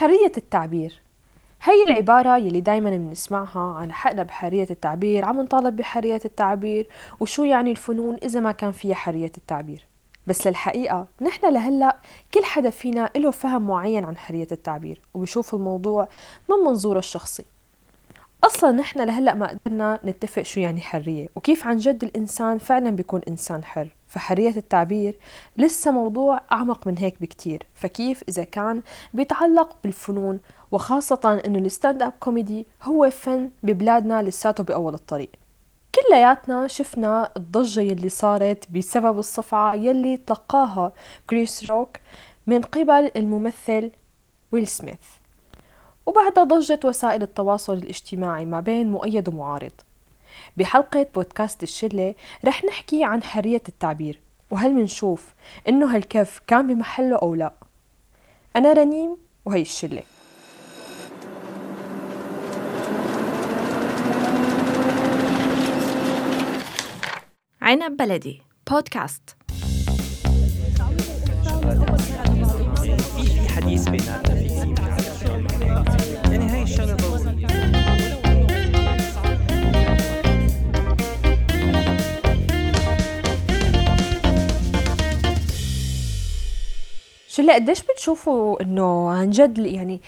حرية التعبير. هي العبارة يلي دايما بنسمعها عن حقنا بحرية التعبير عم نطالب بحرية التعبير وشو يعني الفنون إذا ما كان فيها حرية التعبير. بس للحقيقة نحن لهلأ كل حدا فينا له فهم معين عن حرية التعبير وبشوف الموضوع من منظوره الشخصي. أصلا نحن لهلأ ما قدرنا نتفق شو يعني حرية وكيف عن جد الإنسان فعلا بيكون إنسان حر. فحرية التعبير لسه موضوع أعمق من هيك بكتير. فكيف إذا كان بيتعلق بالفنون وخاصة إنه ال stand-up comedy هو فن ببلادنا لساته بأول الطريق. كلياتنا شفنا الضجة يلي صارت بسبب الصفعة يلي تلقاها كريس روك من قبل الممثل ويل سميث. وبعدها ضجت وسائل التواصل الاجتماعي ما بين مؤيد ومعارض. بحلقة بودكاست الشلة رح نحكي عن حرية التعبير وهل منشوف إنه هالكف كان بمحله أو لا. أنا رنيم وهي الشلة. عنب بلدي بودكاست. في حديث بيناتنا. شلة قديش بتشوفوا إنه عن جد يعني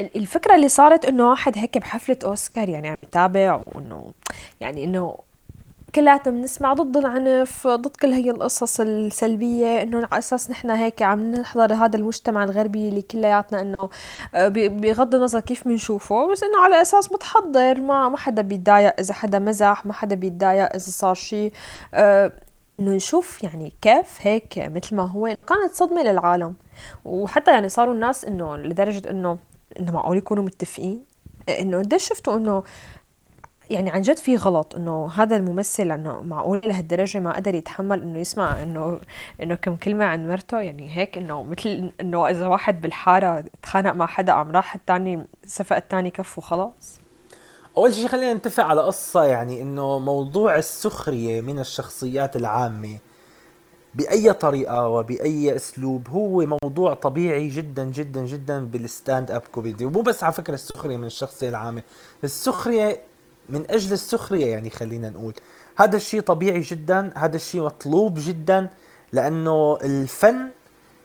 الفكرة اللي صارت إنه واحد هيك بحفلة أوسكار يعني عم يتابع وإنه يعني إنه كلياتنا بنسمع ضد العنف ضد كل هي القصص السلبية إنه على أساس نحن هيك عم نحضر هذا المجتمع الغربي اللي كلياتنا آه، بغض النظر كيف بنشوفه بس إنه على أساس متحضر ما ما حدا بيتضايق إذا حدا مزح ما حدا بيتضايق إذا صار شيء آه، إنه نشوف يعني كيف هيك مثل ما هو كانت صدمة للعالم. وحتى يعني صاروا الناس إنه لدرجة إنه إنه معقول يكونوا متفقين. إنه قديش شفتوا إنه يعني عن جد في غلط إنه هذا الممثل انه معقول لهالدرجة ما قدر يتحمل إنه يسمع إنه إنه كم كلمة عن مرته. يعني هيك إنه مثل إنه إذا واحد بالحارة تخانق مع حدا قام راح الثاني سفق الثاني كف وخلاص. أول شيء خلينا نتفق على قصة يعني إنه موضوع السخرية من الشخصيات العامة بأي طريقة وبأي أسلوب هو موضوع طبيعي جدا جدا جدا بال stand-up comedy ومو بس على فكرة السخرية من الشخصية العامة السخرية من أجل السخرية يعني خلينا نقول. هذا الشيء طبيعي جدا هذا الشيء مطلوب جدا لأنه الفن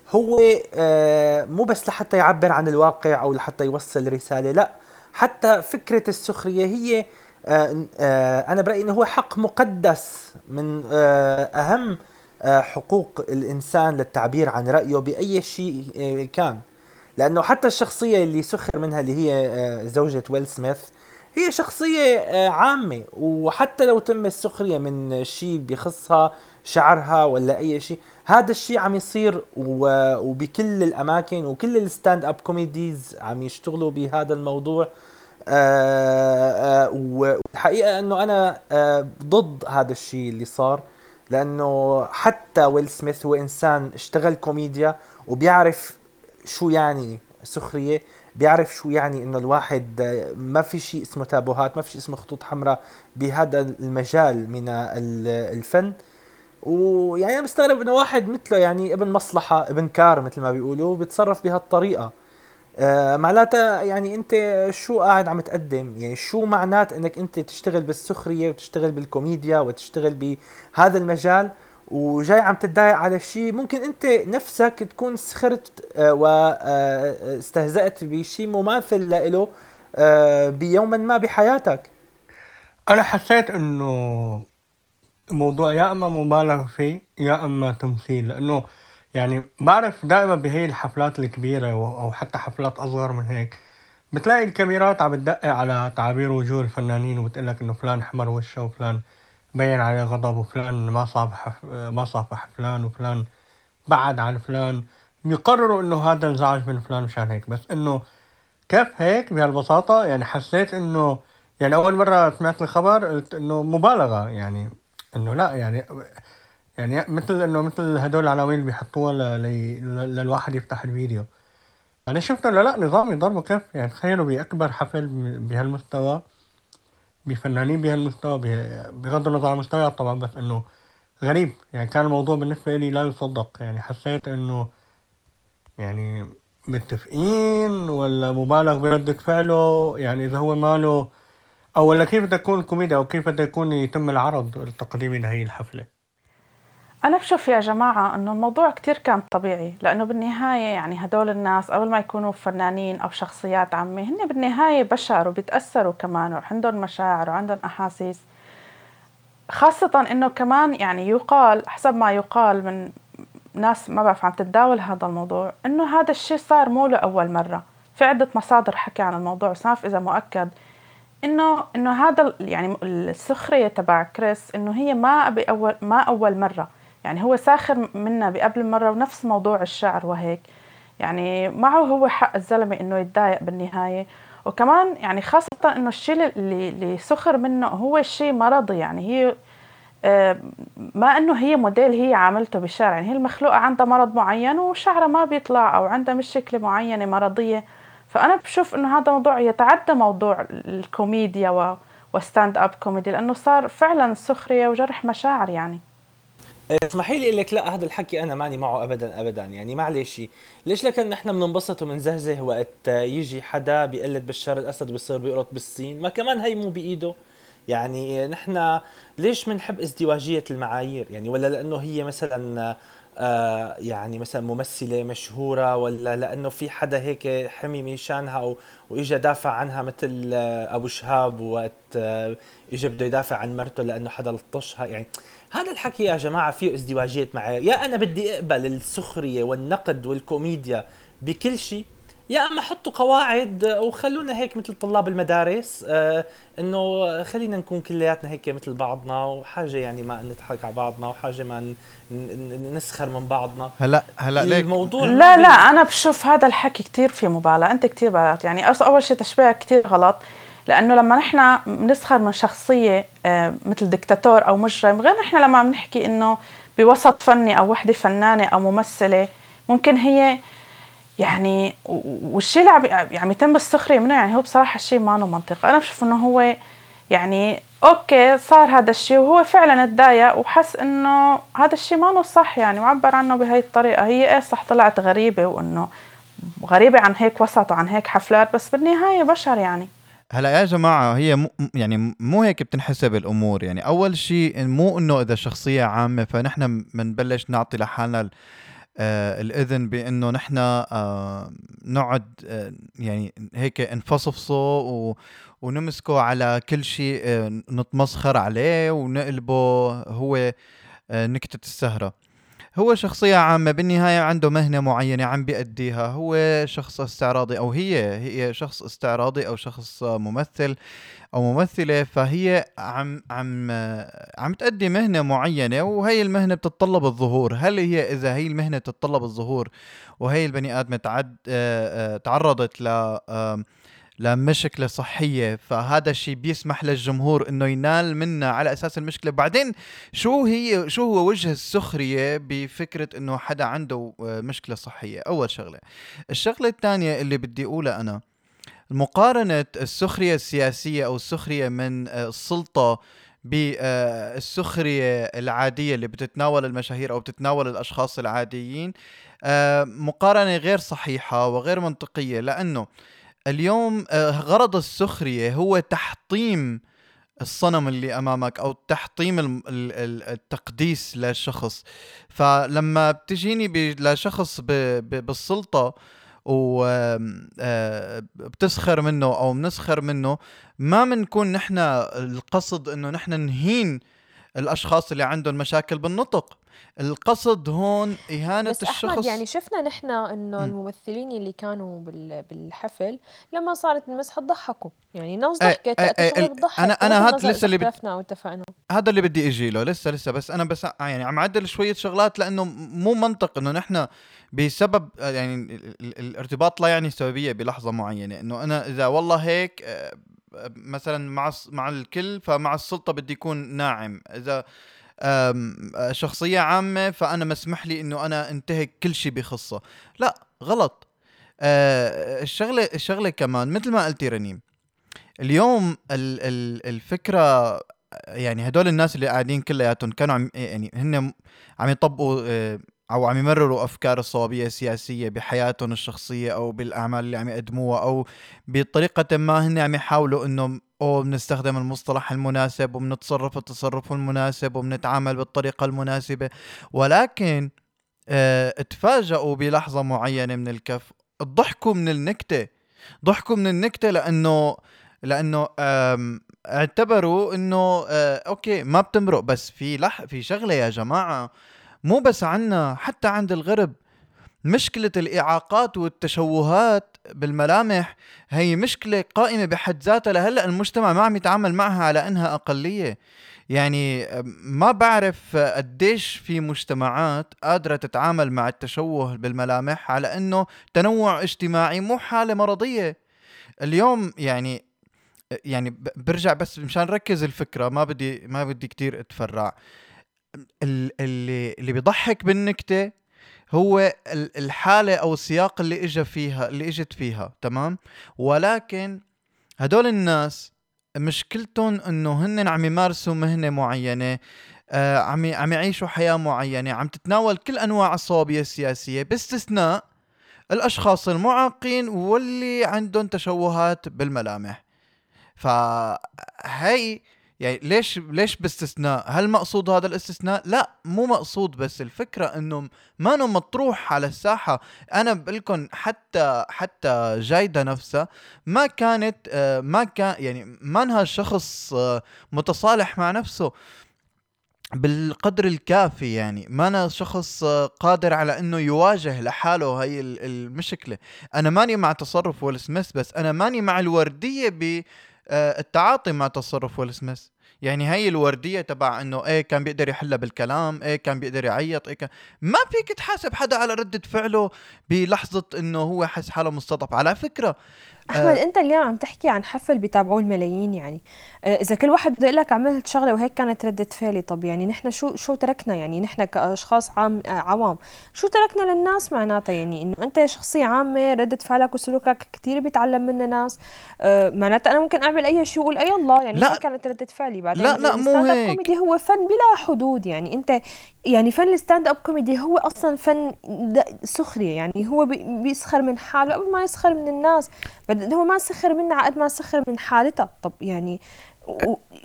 هو آه، مو بس لحتى يعبر عن الواقع أو لحتى يوصل رسالة لا حتى فكرة السخرية هي آه، آه، أنا برأيي انه هو حق مقدس من أهم حقوق الإنسان للتعبير عن رأيه بأي شيء كان. لأنه حتى الشخصية اللي سخر منها اللي هي زوجة ويل سميث هي شخصية آه، عامة. وحتى لو تم السخرية من شيء بخصها شعرها ولا أي شيء هذا الشيء عم يصير وبكل الأماكن وكل ال stand-up comedies عم يشتغلوا بهذا الموضوع. آه، آه، والحقيقة أنه أنا ضد هذا الشيء اللي صار لأنه حتى ويل سميث هو إنسان اشتغل كوميديا وبيعرف شو يعني سخرية بيعرف شو يعني إنه الواحد ما في شيء اسمه تابوهات ما في شيء اسمه خطوط حمراء بهذا المجال من الفن. ويعني أنا بستغرب إنه واحد مثله يعني ابن مصلحة ابن كار مثل ما بيقولوا بيتصرف بهالطريقة. آه معناتها يعني انت شو قاعد عم تقدم؟ يعني شو معنات انك انت تشتغل بالسخرية وتشتغل بالكوميديا وتشتغل بهذا المجال؟ وجاي عم تتضايق على شيء ممكن انت نفسك تكون سخرت آه، واستهزأت بشيء مماثل له آه، بيوما ما بحياتك. أنا حسيت إنه الموضوع يا أما مبالغ فيه يا أما تمثيل لأنه يعني بعرف دائما بهي الحفلات الكبيرة أو حتى حفلات أصغر من هيك. بتلاقي الكاميرات عم تدقق على تعابير وجوه الفنانين وبتقول لك إنه فلان حمر وشه وفلان بين عليه غضب وفلان ما صافح ما صافح فلان وفلان بعد عن فلان. بيقرروا إنه هذا انزعج من فلان مشان هيك. بس إنه كيف هيك بهالبساطة يعني حسيت إنه يعني أول مرة سمعت الخبر قلت إنه مبالغة يعني إنه لا يعني يعني مثل إنه مثل هدول العناوين اللي بيحطوها للواحد يفتح الفيديو. أنا شفت انه لا؟ نظام يضربوا كيف يعني تخيلوا بأكبر حفل بهالمستوى بفنانين بهالمستوى بغض النظر عن المستويات طبعا بس إنه غريب. يعني كان الموضوع بالنسبة لي لا يصدق. يعني حسيت إنه يعني متفقين ولا مبالغ بردة فعله؟ يعني إذا هو ماله؟ أو ولا كيف تكون الكوميديا أو كيف يكون يتم العرض التقديمي لهي الحفلة؟ أنا بشوف يا جماعة إنه الموضوع كتير كان طبيعي لأنه بالنهاية يعني هدول الناس قبل ما يكونوا فنانين أو شخصيات عامة هن بالنهاية بشر وبيتأثروا كمان وعندهم مشاعر وعندهم أحاسيس. خاصة إنه كمان يعني يقال حسب ما يقال من ناس ما بعرف عم تتداول هذا الموضوع إنه هذا الشيء صار مو لأول مرة. في عدة مصادر حكي عن الموضوع بس ما إذا مؤكد. إنه إنه هذا يعني السخرية تبع كريس إنه هي ما بأول ما أول مرة. يعني هو ساخر منا بقبل مرة ونفس موضوع الشعر وهيك. يعني معه هو حق الزلمة إنه يتضايق بالنهاية. وكمان يعني خاصة إنه الشيء اللي اللي سخر منه هو شيء مرضي. يعني هي آه، ما إنه هي موديل هي عاملته بالشارع يعني هي المخلوقة عندها مرض معين وشعرها ما بيطلع أو عندها مشكلة معينة مرضية. فأنا بشوف إنه هذا موضوع يتعدى موضوع الكوميديا و و stand-up comedy لأنه صار فعلا سخرية وجرح مشاعر يعني. اسمحي لي أقول لك لا هذا الحكي أنا ماني معه ابدا ابدا. يعني معلش ليش لكن نحن بننبسط وبنزهزه وقت يجي حدا بيقلد بشار الأسد وبصير بيقرط بالصين؟ ما كمان هي مو بإيده. يعني نحن ليش بنحب ازدواجية المعايير؟ يعني ولا لأنه هي مثلا آه يعني مثلا ممثلة مشهورة ولا لأنه في حدا هيك حمي مشانها وإجا دافع عنها مثل آه، أبو شهاب وقت آه اجى بده يدافع عن مرته لأنه حدا لطشها. يعني هذا الحكي يا جماعة فيه ازدواجيه معايير يا أنا بدي أقبل السخرية والنقد والكوميديا بكل شيء يا أما حطوا قواعد وخلونا هيك مثل طلاب المدارس آه إنه خلينا نكون كلياتنا هيك مثل بعضنا وحاجة يعني ما نضحك على بعضنا وحاجة ما نسخر من بعضنا. هلا هلا ليك. الموضوع لا لا أنا بشوف هذا الحكي كثير في مبالغه أنت كثير بالغت يعني أول شيء تشبيهك كثير غلط لأنه لما نحن بنسخر من شخصية آه مثل دكتاتور أو مجرم غير نحن لما بنحكي إنه بوسط فني أو وحدة فنانة أو ممثلة ممكن هي يعني والشيء اللي عم يعني يتم السخريه منه يعني هو بصراحة الشيء ما له منطق. أنا بشوف إنه هو يعني أوكي صار هذا الشيء وهو فعلا تضايق وحس إنه هذا الشيء ما له صح يعني وعبر عنه بهي الطريقة. هي إيه صح طلعت غريبة وإنه غريبة عن هيك وسط وعن هيك حفلات بس بالنهاية بشر يعني. هلا يا جماعة هي مو يعني مو هيك بتنحسب الأمور. يعني أول شيء مو إنه إذا شخصية عامة فنحن بنبلش نعطي لحالنا الإذن بأنه نحن آه نقعد آه يعني هيك نفصفصه ونمسكه على كل شيء آه نتمسخر عليه ونقلبه هو آه نكتة السهرة. هو شخصية عامة بالنهاية عنده مهنة معينة عم بيأديها. هو شخص استعراضي أو هي هي شخص استعراضي أو شخص ممثل أو ممثلة فهي عم عم عم تأدي مهنة معينة وهي المهنة بتتطلب الظهور. هل هي إذا هي المهنة بتتطلب الظهور وهي البني ادمه تعد تعرضت ل لمشكلة صحية. فهذا الشيء بيسمح للجمهور إنه ينال منا على أساس المشكلة. بعدين شو هي شو هو وجه السخرية بفكرة إنه حدا عنده مشكلة صحية؟ أول شغلة. الشغلة الثانية اللي بدي أقولها أنا مقارنة السخرية السياسية أو السخرية من آه، السلطة بالسخرية العادية اللي بتتناول المشاهير أو بتتناول الأشخاص العاديين آه، مقارنة غير صحيحة وغير منطقية. لأنه اليوم آه، غرض السخرية هو تحطيم الصنم اللي أمامك أو تحطيم التقديس للشخص فلما بتجيني لشخص بالسلطة وبتسخر آه، منه أو بنسخر منه ما بنكون نحن القصد إنه نحن نهين الأشخاص اللي عندهم مشاكل بالنطق. القصد هون إهانة بس الشخص؟ أحمد يعني شفنا نحن إنه الممثلين اللي كانوا بالحفل لما صارت المسحة ضحكوا. يعني ناس ضحكت أنا أنا هذا لسه اللي بدي واتفقنا هذا اللي بدي أجي له لسه لسه بس أنا بس يعني عم عدل شوية شغلات لأنه مو منطق إنه نحن بسبب يعني الارتباط لا يعني سببية بلحظة معينة. إنه أنا إذا والله هيك آه، مثلا مع مع الكل فمع السلطة بدي يكون ناعم. إذا شخصية عامة فأنا مسمح لي إنه أنا انتهك كل شيء بخصة. لا غلط. آه، الشغلة الشغلة كمان مثل ما قلتي رنيم اليوم الفكرة يعني هدول الناس اللي قاعدين كلياتهم كانوا عم يعني هن عم يطبقوا آه، أو عم يمرروا أفكار الصوابيه السياسيه بحياتهم الشخصية أو بالأعمال اللي عم يقدموها أو بطريقة ما هن عم يحاولوا انه أو بنستخدم المصطلح المناسب وبنتصرف التصرف المناسب وبنتعامل بالطريقة المناسبة. ولكن آه تفاجئوا بلحظة معينة من الكف. ضحكوا من النكتة. ضحكوا من النكتة لأنه لأنه اعتبروا إنه آه أوكي ما بتمرق بس في لح في شغلة يا جماعة. مو بس عنا حتى عند الغرب. مشكلة الإعاقات والتشوهات بالملامح هي مشكلة قائمة بحد ذاتها. لهلأ المجتمع ما عم يتعامل معها على أنها أقلية. يعني ما بعرف قديش في مجتمعات قادرة تتعامل مع التشوه بالملامح على أنه تنوع اجتماعي مو حالة مرضية. اليوم يعني يعني برجع بس مشان نركز الفكرة ما بدي ما بدي كتير أتفرع. اللي اللي بيضحك بالنكتة هو الحالة أو السياق اللي اجى فيها اللي إجت فيها تمام؟ ولكن هدول الناس مشكلتهم إنه هن عم يمارسوا مهنة معينة آه عم عم يعيشوا حياة معينة عم تتناول كل أنواع الصوابيه السياسية باستثناء الأشخاص المعاقين واللي عندهم تشوهات بالملامح. فهي يعني ليش ليش باستثناء؟ هل مقصود هذا الاستثناء؟ لا مو مقصود بس الفكرة إنه ما إنه مطروح على الساحة، أنا بقول حتى حتى جايدة نفسها ما كانت آه، ما كان يعني ما إنها شخص آه، متصالح مع نفسه بالقدر الكافي يعني ما أنا شخص آه، قادر على إنه يواجه لحاله هاي المشكلة أنا ماني مع تصرف ويل سميث بس أنا ماني مع الوردية ب التعاطي مع تصرف ويل سميث. يعني هي الوردية تبع إنه إيه كان بيقدر يحلها بالكلام إيه كان بيقدر يعيط إيه كان ما فيك تحاسب حدا على ردة فعله بلحظة إنه هو حس حاله مستضعف. على فكرة أحمد أنت اليوم عم تحكي عن حفل بيتابعوه الملايين يعني. آه إذا كل واحد بده يقول لك عملت شغلة وهيك كانت ردة فعلي طب يعني نحن شو شو تركنا؟ يعني نحن كأشخاص عام آه عوام شو تركنا للناس معناتها؟ يعني إنه أنت شخصية عامة ردة فعلك وسلوكك كثير بيتعلم منه ناس. آه معناتها أنا ممكن أعمل أي شيء وأقول أي الله يعني لا. كانت ردة فعلي بعدين؟ لا لا مو هيك. كوميدي هو فن بلا حدود. يعني أنت يعني فن ال stand-up comedy هو أصلا فن سخرية يعني هو بيسخر من حاله قبل ما يسخر من الناس. هو ما سخر منها قد ما سخر من حالتها طب يعني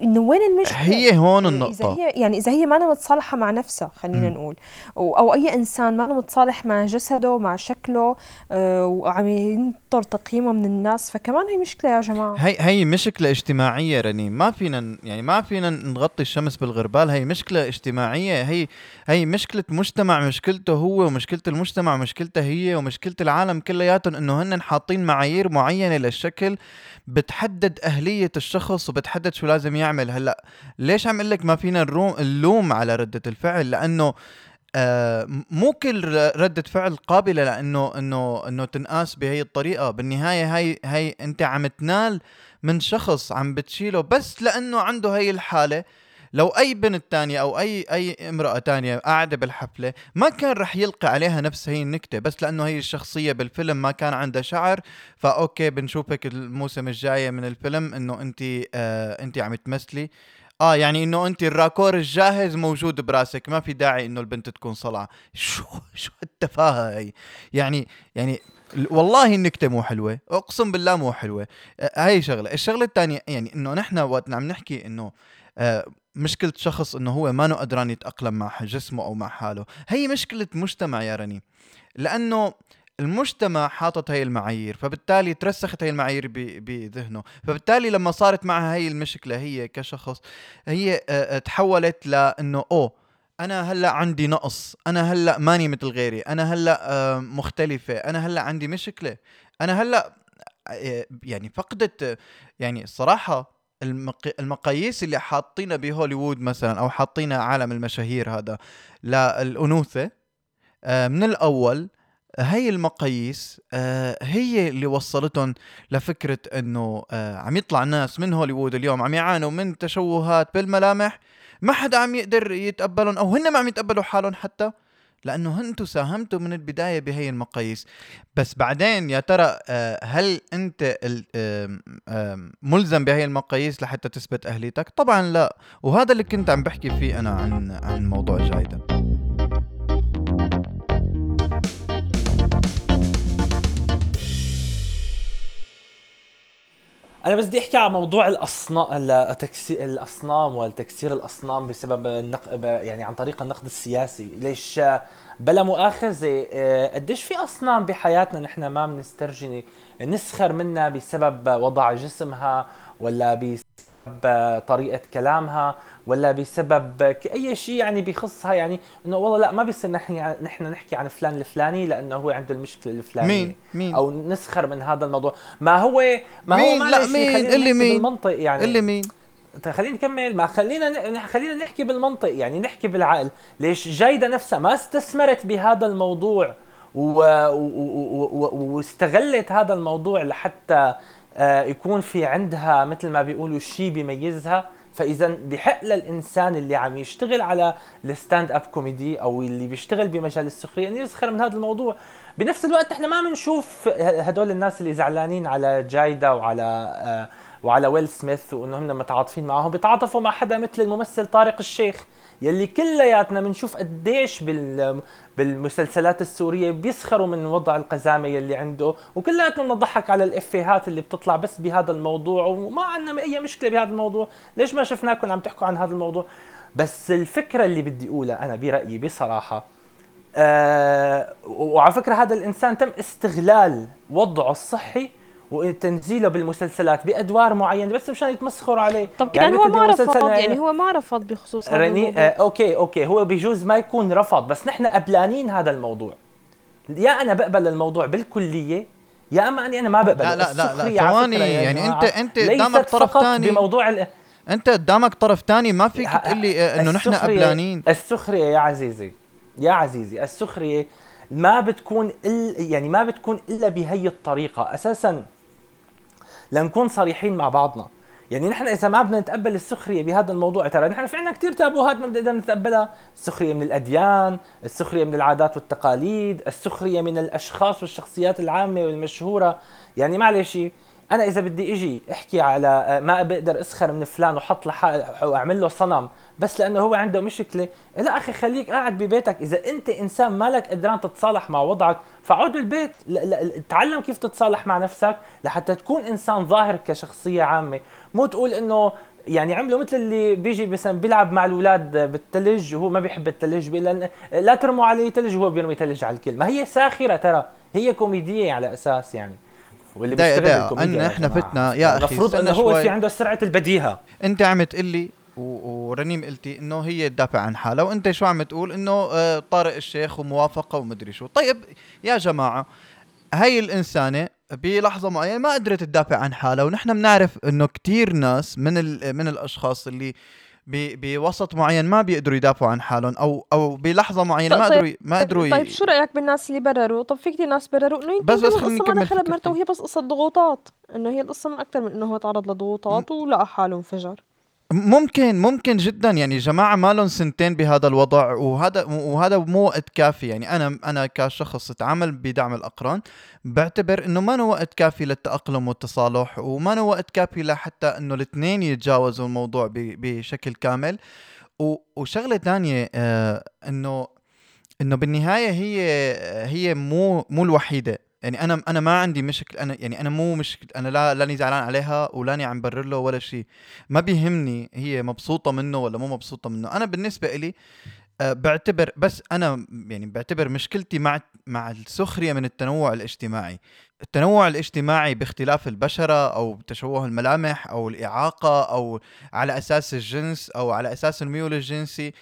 انه وين المشكلة. هي هون النقطة. إذا هي يعني إذا هي ما متصالحة مع نفسها خلينا م. نقول. أو أي إنسان ما متصالح مع جسده مع شكله آه، وعم ينطر تقييمه من الناس. فكمان هي مشكلة يا جماعة. هي هي مشكلة اجتماعية رني. ما فينا يعني ما فينا نغطي الشمس بالغربال. هي مشكلة اجتماعية. هي هي مشكلة مجتمع مشكلته هو ومشكلة المجتمع مشكلته هي ومشكلة العالم كلياتهم إنه هن حاطين معايير معينة للشكل. بتحدد أهلية الشخص وبتحدد شو لازم يعمل. هلأ ليش عم لك ما فينا اللوم على ردة الفعل؟ لأنه آه مو كل ردة فعل قابلة لأنه إنه إنه تنقاس بهي الطريقة، بالنهاية هي هي أنت عم تنال من شخص عم بتشيله بس لأنه عنده هي الحالة. لو أي بنت تانية أو أي أي امرأة تانية قاعدة بالحفلة ما كان رح يلقي عليها نفس هي النكتة بس لأنه هي الشخصية بالفيلم ما كان عندها شعر ف okay بنشوفك الموسم الجاي من الفيلم إنه انت آه انت عم تمثلي. آه يعني إنه انت الراكور الجاهز موجود براسك ما في داعي إنه البنت تكون صلعة. شو شو التفاهة هي؟ يعني يعني والله النكتة مو حلوة أقسم بالله مو حلوة. آه هاي شغلة. الشغلة الثانية يعني إنه نحن وقت عم نحكي إنه آه مشكلة شخص إنه هو ما قدران يتأقلم مع جسمه أو مع حاله. هي مشكلة مجتمع يا رني لأنه المجتمع حاطط هي المعايير فبالتالي ترسخت هي المعايير بذهنه. فبالتالي لما صارت معها هي المشكلة هي كشخص هي آه، آه، تحولت لإنه أوه أنا هلأ عندي نقص أنا هلأ ماني مثل غيري أنا هلأ آه، مختلفة أنا هلأ عندي مشكلة أنا هلأ يعني فقدت يعني الصراحة المقاييس اللي حاطينها بهوليوود مثلا أو حاطينها عالم المشاهير هذا للانوثه آه، من الأول هي المقاييس آه، هي اللي وصلتهم لفكرة إنه آه، عم يطلع ناس من هوليوود اليوم عم يعانوا من تشوهات بالملامح ما حدا عم يقدر يتقبلهم أو هن ما عم يتقبلوا حالهم حتى. لأنه أنتم ساهمتوا من البداية بهي المقاييس. بس بعدين يا ترى آه، هل أنت ملزم بهي المقاييس لحتى تثبت أهليتك؟ طبعا لا. وهذا اللي كنت عم بحكي فيه أنا عن عن موضوع جايده أنا بس بدي أحكي على موضوع الاصنام تكسير الأصنام والتكسير الأصنام بسبب النق... يعني عن طريق النقد السياسي. ليش؟ بلا مؤاخذة آه، قديش في أصنام بحياتنا نحن ما بنسترجي نسخر منها بسبب وضع جسمها ولا بسبب طريقة كلامها ولا بسبب أي شيء يعني بيخصها يعني إنه والله لا ما بيصير نحن نحن نحكي عن فلان الفلاني لأنه هو عنده المشكلة الفلانية. مين؟ مين؟ أو نسخر من هذا الموضوع. ما هو ما مين؟ هو لا مين؟ اللي مين؟ بالمنطق يعني. اللي مين؟ خلينا نكمل ما خلينا خلينا نحكي بالمنطق يعني نحكي بالعقل. ليش جايدا نفسها ما استثمرت بهذا الموضوع واستغلت هذا الموضوع لحتى يكون في عندها مثل ما بيقولوا شيء بيميزها. فإذا بحق للإنسان اللي عم يشتغل على ال stand-up comedy أو اللي بيشتغل بمجال السخرية إنه يسخر من هذا الموضوع. بنفس الوقت إحنا ما بنشوف هدول الناس اللي زعلانين على جايدا وعلى آه وعلى ويل سميث وانه هم متعاطفين معهم بيتعاطفوا مع حدا مثل الممثل طارق الشيخ. يلي كلياتنا بنشوف قديش بال بالمسلسلات السورية بيسخروا من وضع القزامة يلي عنده. وكلياتنا بنضحك على الإفيهات اللي بتطلع بس بهذا الموضوع وما عندنا أي مشكلة بهذا الموضوع. ليش ما شفناكم عم تحكوا عن هذا الموضوع؟ بس الفكرة اللي بدي أقولها أنا برأيي بصراحة آه وعلى فكرة هذا الإنسان تم استغلال وضعه الصحي وتنزيله بالمسلسلات بأدوار معينة بس مشان يتمسخروا عليه. طب يعني هو ما رفض يعني هو ما رفض بخصوص هذا رني آه okay okay. هو بيجوز ما يكون رفض بس نحن قبلانين هذا الموضوع. يا أنا بقبل الموضوع بالكلية يا أما أني أنا ما بقبل. لا لا لا, لا ثواني يعني انت أنت قدامك طرف ثاني بموضوع ال... أنت قدامك طرف ثاني ما فيك تقول لي آه، إنه نحن قبلانين. السخرية يا عزيزي يا عزيزي السخرية ما بتكون إل يعني ما بتكون إلا بهي الطريقة. أساسا لنكون صريحين مع بعضنا. يعني نحن إذا ما بدنا نتقبل السخرية بهذا الموضوع ترى نحن في عندنا كثير تابوهات ما بنقدر نتقبلها. السخرية من الأديان السخرية من العادات والتقاليد السخرية من الأشخاص والشخصيات العامة والمشهورة. يعني معلش أنا إذا بدي إجي أحكي على ما بقدر أسخر من فلان وحط لحق واعمل له صنم بس لأنه هو عنده مشكلة. لا أخي خليك قاعد ببيتك. إذا أنت إنسان مالك قدران تتصالح مع وضعك فعود البيت. تعلم كيف تتصالح مع نفسك لحتى تكون إنسان ظاهر كشخصية عامة. مو تقول إنه يعني عملوا مثل اللي بيجي مثلا بيلعب مع الأولاد بالثلج وهو ما بيحب الثلج بيقول لا ترموا عليه ثلج وهو بيرمي ثلج على الكل. ما هي ساخرة ترى. هي كوميدية على أساس يعني. واللي بيشتغل إن إحنا فتنا يا أخي المفروض إنه هو في عنده سرعة البديهة. أنت عم تقول ورنيم قلتي إنه هي تدافع عن حالها وأنت شو عم تقول؟ إنه آه، طارق الشيخ وموافقة ومدري شو. طيب يا جماعة هاي الإنسانة بلحظة معينة ما قدرت تدافع عن حالها ونحن بنعرف إنه كتير ناس من من الأشخاص اللي بوسط معين ما بيقدروا يدافعوا عن حالهم أو أو بلحظة معينة ما قدروا ما قدروا طيب شو رأيك بالناس اللي برروا؟ طب في كثير ناس برروا إنه يمكن بس بس خلينا نكمل دخلت مرته وهي بس قصة ضغوطات إنه هي القصة من أكثر من إنه هو تعرض لضغوطات ولقى حاله انفجر. ممكن ممكن جدا. يعني جماعة ما لهم سنتين بهذا الوضع وهذا وهذا مو وقت كافي. يعني أنا أنا كشخص أتعامل بدعم الأقران بعتبر إنه ما وقت كافي للتأقلم والتصالح وما وقت كافي لحتى إنه الاثنين يتجاوزوا الموضوع بشكل كامل. وشغلة ثانية آه إنه إنه بالنهاية هي هي مو مو الوحيدة. يعني أنا أنا ما عندي مشكل أنا يعني أنا مو مشكل أنا لا لاني زعلان عليها ولاني عم برر له ولا شيء ما بيهمني هي مبسوطة منه ولا مو مبسوطة منه. أنا بالنسبة إلي أه بعتبر بس أنا يعني بعتبر مشكلتي مع مع السخرية من التنوع الاجتماعي. التنوع الاجتماعي باختلاف البشرة أو تشوه الملامح أو الإعاقة أو على أساس الجنس أو على أساس الميول الجنسي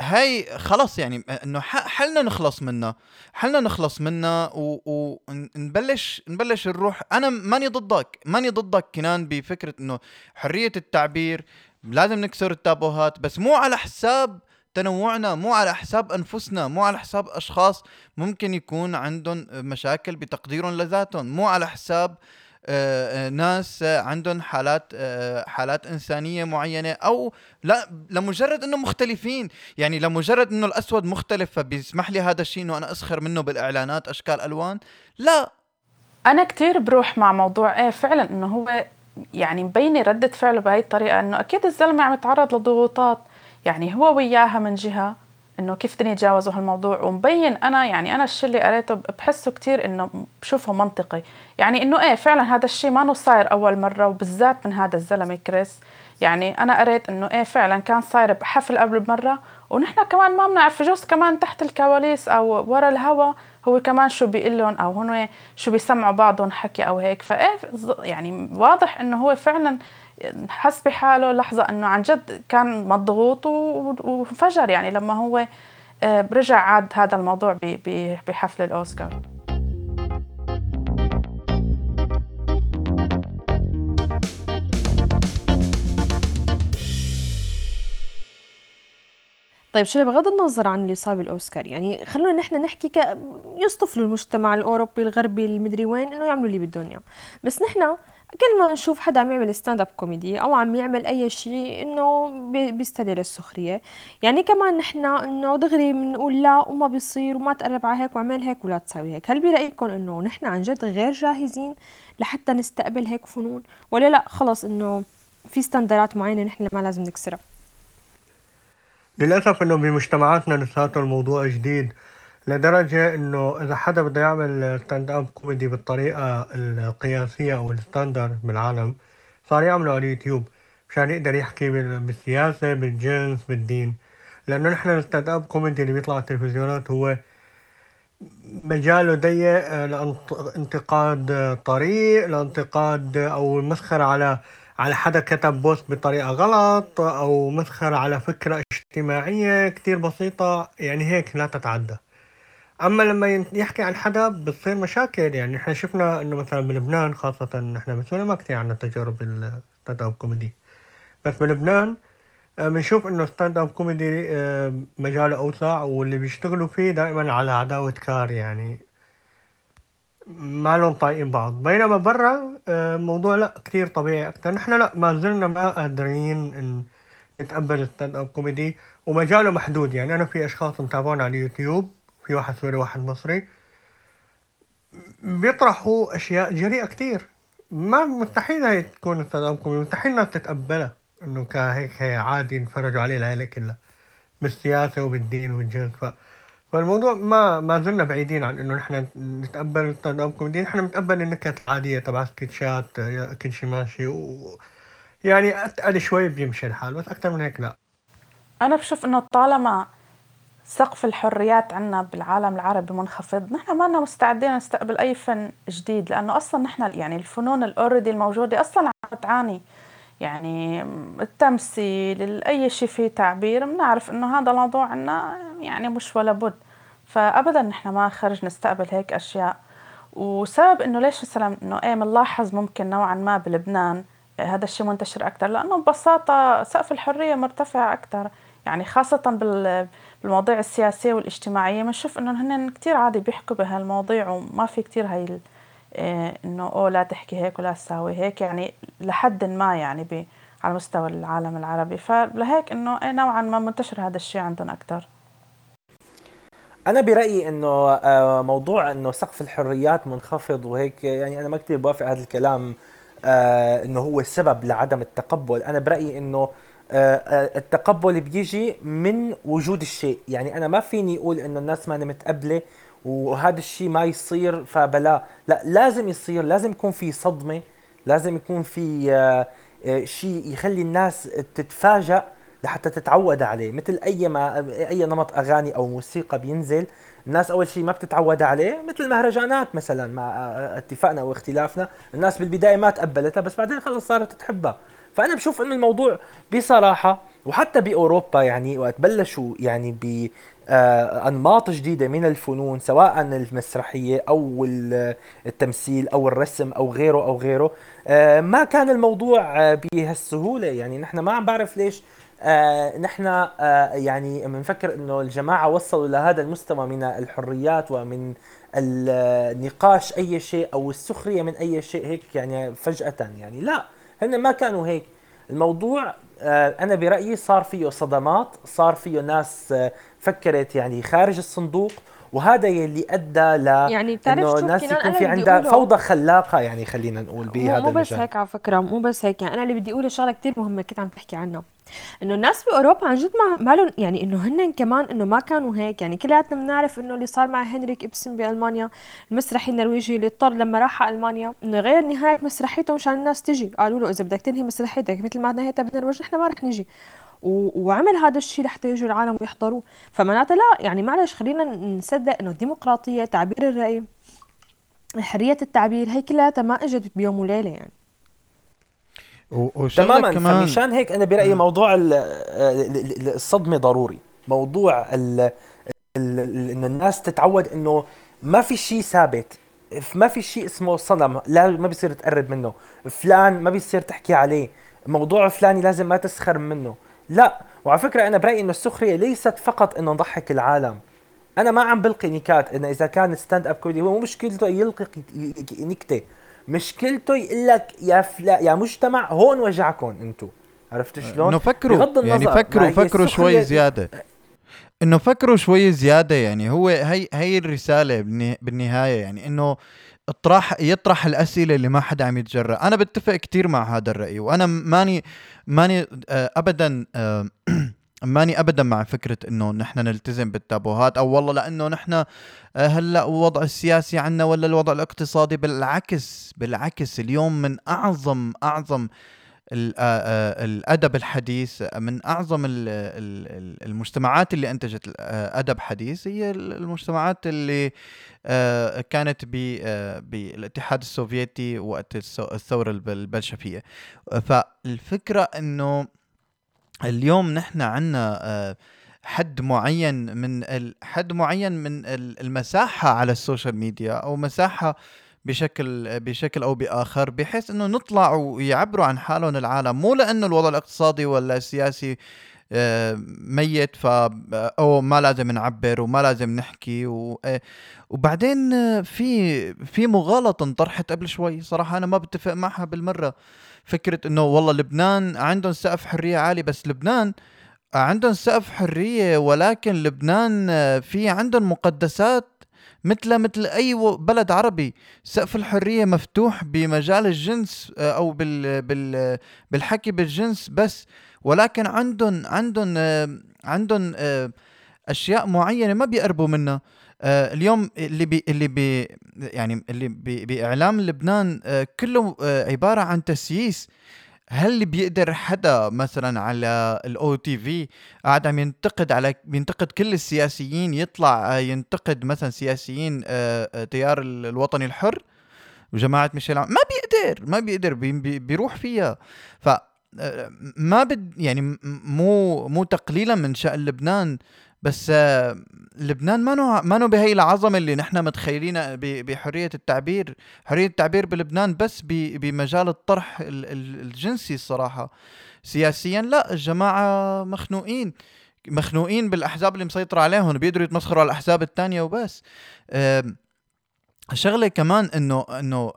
هاي خلص يعني إنه حلنا نخلص منها. حلنا نخلص منها ونبلش نبلش نروح. أنا ماني ضدك. ماني ضدك كنان بفكرة إنه حرية التعبير لازم نكسر التابوهات بس مو على حساب تنوعنا مو على حساب أنفسنا مو على حساب أشخاص ممكن يكون عندهم مشاكل بتقديرهم لذاتهم مو على حساب آه، آه، ناس عندهم حالات آه، حالات إنسانية معينة أو لا لمجرد إنه مختلفين. يعني لمجرد إنه الأسود مختلف فبيسمح لي هذا الشيء إنه أنا أسخر منه بالإعلانات أشكال ألوان؟ لا. أنا كتير بروح مع موضوع إيه فعلا إنه هو يعني مبينة ردة فعله بهي الطريقة إنه أكيد الزلمة عم يتعرض لضغوطات. يعني هو وياها من جهة. إنه كيف بدهم يتجاوزوا هالموضوع. ومبين أنا يعني أنا الشيء اللي قريته بحسه كتير إنه بشوفه منطقي. يعني إنه إيه فعلا هذا الشيء ما صاير أول مرة وبالذات من هذا الزلمة كريس. يعني أنا قريت إنه إيه فعلا كان صاير بحفل قبل بمره ونحن كمان ما بنعرف جوز كمان تحت الكواليس أو ورا الهوا هو كمان شو بيقول لهم أو هن شو بيسمعوا بعضهم حكي أو هيك. فإيه يعني واضح إنه هو فعلا حس بحاله لحظة إنه عن جد كان مضغوط وانفجر يعني لما هو آه، رجع عاد هذا الموضوع بحفل الأوسكار. طيب شو بغض النظر عن اللي صار بالأوسكار يعني خلونا نحن نحكي ك يصطفلوا المجتمع الأوروبي الغربي المدري وين إنه يعملوا اللي بدهم إياه. بس نحن كل ما نشوف حدا عم يعمل stand-up comedy أو عم يعمل أي شيء إنه بيستدعي للسخريه يعني كمان نحن إنه دغري بنقول لا وما بيصير وما تقرب على هيك واعمل هيك ولا تسوي هيك. هل برأيكم إنه نحن عن جد غير جاهزين لحتى نستقبل هيك فنون؟ ولا لا خلص إنه في standard ات معينة نحن ما لازم نكسرها؟ للأسف إنه بمجتمعاتنا لساته الموضوع جديد. لدرجة إنه إذا حدا بده يعمل stand up comedy بالطريقة القياسية أو ال standard بالعالم صار يعمله على اليوتيوب مشان يقدر يحكي بالسياسة بالجنس بالدين. لأنه نحن ال stand up comedy اللي بيطلع على التلفزيونات هو مجاله ضيق لانتقاد طريق لانتقاد أو مسخرة على على حدا كتب post بطريقة غلط أو مسخرة على فكرة اجتماعية كتير بسيطة. يعني هيك لا تتعدى. أما لما يحكي عن حدا بتصير مشاكل يعني إحنا شفنا إنه مثلا بلبنان خاصة نحن بسوريا ما كثير عندنا تجارب ال stand up comedy. بس بلبنان آه، بنشوف إنه stand up comedy مجاله أوسع واللي بيشتغلوا فيه دائما على عداوة كار يعني ما لهم طايقين بعض. بينما برا الموضوع آه، لا كثير طبيعي أكثر نحن لا ما زلنا ما قادرين نتقبل ال stand up comedy ومجاله محدود. يعني أنا في أشخاص متابعون على اليوتيوب في واحد سوري واحد مصري. بيطرحوا أشياء جريئة كتير. ما مستحيل هي تكون stand comedy مستحيل الناس تتقبلها إنه كهيك هي عادي يتفرجوا عليه العيلة كلها بالسياسة وبالدين والجنس ف... فالموضوع ما ما زلنا بعيدين عن إنه نحن نتقبل ال stand up comedy نحن بنتقبل النكت العادية تبع سكتشات كل شيء ماشي و يعني أتقل شوي بيمشي الحال بس أكثر من هيك لا. أنا بشوف إنه طالما سقف الحريات عنا بالعالم العربي منخفض. نحن ما مستعدين نستقبل أي فن جديد لأنه أصلا نحن يعني الفنون الأوريدي الموجودة أصلا عم تعاني. يعني التمثيل أي شيء فيه تعبير بنعرف إنه هذا الموضوع عنا يعني مش ولا بد. فأبدا نحن ما خرج نستقبل هيك أشياء. وسبب إنه ليش مثلا إنه إيه بنلاحظ ممكن نوعا ما بلبنان هذا الشيء منتشر أكثر لأنه ببساطة سقف الحرية مرتفع أكثر يعني خاصة بال المواضيع السياسية والاجتماعية بنشوف إنه هن كتير عادي بيحكوا بهالمواضيع وما في كتير هاي إيه إنه أوه لا تحكي هيك ولا تساوي هيك يعني لحد ما يعني بي على مستوى العالم العربي. فلهيك إنه إيه نوعا ما منتشر هذا الشيء عندهم أكثر أنا برأيي إنه آه، موضوع إنه سقف الحريات منخفض وهيك يعني أنا ما كثير بوافق هذا الكلام آه، إنه هو السبب لعدم التقبل. أنا برأيي إنه آه، آه، التقبل بيجي من وجود الشيء. يعني أنا ما فيني أقول إنه الناس ما متقبلة وهذا الشيء ما يصير فبلا. لا لازم يصير لازم يكون في صدمة لازم يكون في آه، شيء يخلي الناس تتفاجأ لحتى تتعود عليه. مثل أي ما أي نمط أغاني أو موسيقى بينزل الناس أول شيء ما بتتعود عليه مثل المهرجانات مثلا مع اتفاقنا واختلافنا. الناس بالبداية ما تقبلتها بس بعدين خلص صارت تحبها. فأنا بشوف إنه الموضوع بصراحة وحتى بأوروبا يعني وقت بلشوا يعني ب آه، أنماط جديدة من الفنون سواء المسرحية أو التمثيل أو الرسم أو غيره أو غيره آه، ما كان الموضوع آه، بهالسهولة. يعني نحن ما عم بعرف ليش نحن يعني بنفكر إنه الجماعة وصلوا لهذا المستوى من الحريات ومن النقاش أي شيء أو السخرية من أي شيء هيك يعني فجأة يعني. لا هن ما كانوا هيك. الموضوع آه، أنا برأيي صار فيه صدمات صار فيه ناس آه، فكرت يعني خارج الصندوق وهذا يلي أدى ل يعني بتعرف إنه شو؟ الناس كنان يكون في عندها فوضى خلاقة يعني خلينا نقول بهذا مو بس المجال. هيك على فكرة مو بس هيك يعني أنا اللي بدي أقوله شغلة كتير مهمة كنت عم تحكي عنها إنه الناس بأوروبا عن جد ما مالهم يعني إنه هن كمان إنه ما كانوا هيك. يعني كلياتنا بنعرف إنه اللي صار مع هنريك إبسن بألمانيا المسرحي النرويجي اللي اضطر لما راح على ألمانيا إنه غير نهاية مسرحيته مشان الناس تجي. قالوا له إذا بدك تنهي مسرحيتك مثل ما نهيتها بالنرويج نحن ما رح نجي. وعمل هذا الشيء لحتى يجوا العالم ويحضروه. فمعناتها لا يعني معلش خلينا نصدق إنه الديمقراطية تعبير الرأي حرية التعبير هي كلها ما إجت بيوم وليلة يعني. تماما كمان. فمشان هيك أنا برأيي موضوع ال- ال- ال- الصدمة ضروري. موضوع ال- إنه الناس تتعود إنه ما في شيء ثابت ما في شيء اسمه صنم لا ما بيصير تقرب منه. فلان ما بيصير تحكي عليه. موضوع فلاني لازم ما تسخر منه. لا وعلى فكرة أنا برأيي إنه السخرية ليست فقط إنه نضحك العالم. أنا ما عم بلقي نكات إنه إذا كان stand up comedy هو مو مشكلته يلقي نكتة. مشكلته يقول لك يا فلا يا مجتمع هون وجعكم أنتم عرفت شلون؟ انه فكروا بغض يعني النظر، فكروا ما هي فكروا شوي زيادة. إنه فكروا شوي زيادة يعني هو هي هي الرسالة بالنها- بالنهاية يعني إنه اطرح يطرح الأسئلة اللي ما حدا عم يتجرأ. أنا بتفق كتير مع هذا الرأي وأنا ماني ماني آه، ابدا آه، ماني ابدا مع فكرة إنه نحن نلتزم بالتابوهات أو والله لأنه نحن آه، هلأ الوضع السياسي عنا ولا الوضع الاقتصادي بالعكس بالعكس اليوم من أعظم أعظم آه، آه، الأدب الحديث من أعظم ال- ال- ال- المجتمعات اللي أنتجت أدب حديث هي ال- المجتمعات اللي كانت بالاتحاد السوفيتي وقت الثورة الب- البلشفية. فالفكرة إنه اليوم نحن عنا حد معين من حد معين من ال- المساحة على ال social media أو مساحة بشكل بشكل أو بآخر بحيث إنه نطلع ويعبروا عن حالهم العالم. مو لأنه الوضع الاقتصادي ولا السياسي آه، ميت ف أو ما لازم نعبر وما لازم نحكي و... آه، وبعدين آه، في في مغالطة انطرحت قبل شوي. صراحة أنا ما بتفق معها بالمرة. فكرة إنه والله لبنان عندهم سقف حرية عالي بس لبنان عندهم سقف حرية ولكن لبنان آه، في عندهم مقدسات مثل مثل أي بلد عربي. سقف الحرية مفتوح بمجال الجنس آه، أو بال بال بالحكي بالجنس بس. ولكن عندهم عندهم آه، عندهم أشياء معينة ما بيقربوا منها. اليوم اللي بي اللي بي يعني اللي بي بإعلام لبنان آه، كله آه، عبارة عن تسييس. هل بيقدر حدا مثلا على ال OTV قاعد عم ينتقد على بينتقد كل السياسيين يطلع آه، ينتقد مثلا سياسيين آه، آه، تيار ال- الوطني الحر؟ وجماعة ميشيل ما بيقدر ما بيقدر بي بي- بيروح فيها. ف آه، ما بد يعني مو مو تقليلا من شأن لبنان. بس آه، لبنان ما نوع ما نوع بهي العظمة اللي نحن متخيلينها بحرية التعبير. حرية التعبير بلبنان بس بمجال الطرح ال- ال- الجنسي الصراحة. سياسيا لا الجماعة مخنوقين مخنوقين بالأحزاب اللي مسيطرة عليهم بيقدروا يتمسخروا على الأحزاب الثانية وبس. شغله كمان إنه إنه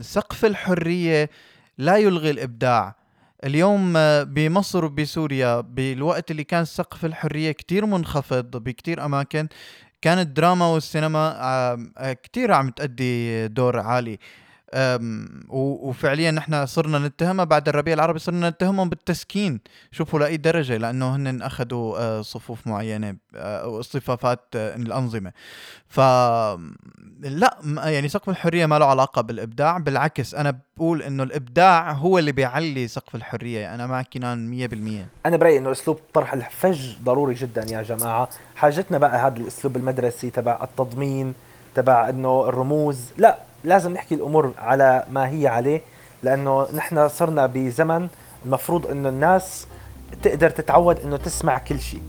سقف الحرية لا يلغي الإبداع. اليوم آه، بمصر وبسوريا بالوقت اللي كان سقف الحرية كتير منخفض بكتير أماكن كانت الدراما والسينما آم، آه، كتير عم تأدي دور عالي. وفعليا نحن صرنا نتهمها بعد الربيع العربي صرنا نتهمهم بالتسكين. شوفوا لأي درجة لأنه هن أخذوا آه، صفوف معينة آه، واصطفافات آه، الأنظمة. ف لا يعني سقف الحرية ما له علاقة بالإبداع. بالعكس أنا بقول إنه الإبداع هو اللي بيعلي سقف الحرية. أنا معك كنان 100% أنا برأيي إنه أسلوب طرح الفج ضروري جدا يا جماعة. حاجتنا بقى هذا الأسلوب المدرسي تبع التضمين تبع إنه الرموز. لا لازم نحكي الأمور على ما هي عليه لأنه نحن صرنا بزمن المفروض إنه الناس تقدر تتعود إنه تسمع كل شيء.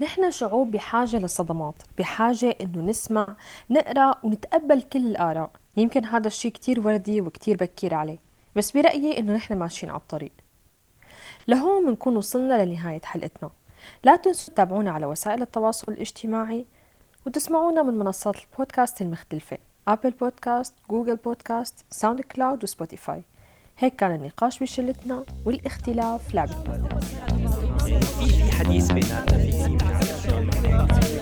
نحن شعوب بحاجة للصدمات بحاجة إنه نسمع نقرأ ونتقبل كل الآراء. يمكن هذا الشيء كتير وردي وكتير بكير عليه بس برأيي إنه نحن ماشيين على الطريق. لهون بنكون وصلنا لنهاية حلقتنا. لا تنسوا تتابعونا على وسائل التواصل الاجتماعي وتسمعونا من منصات البودكاست المختلفة Apple Podcasts، Google Podcasts، SoundCloud و Spotify هيك كان النقاش بشلتنا والاختلاف لعبتنا في حديث بيناتنا في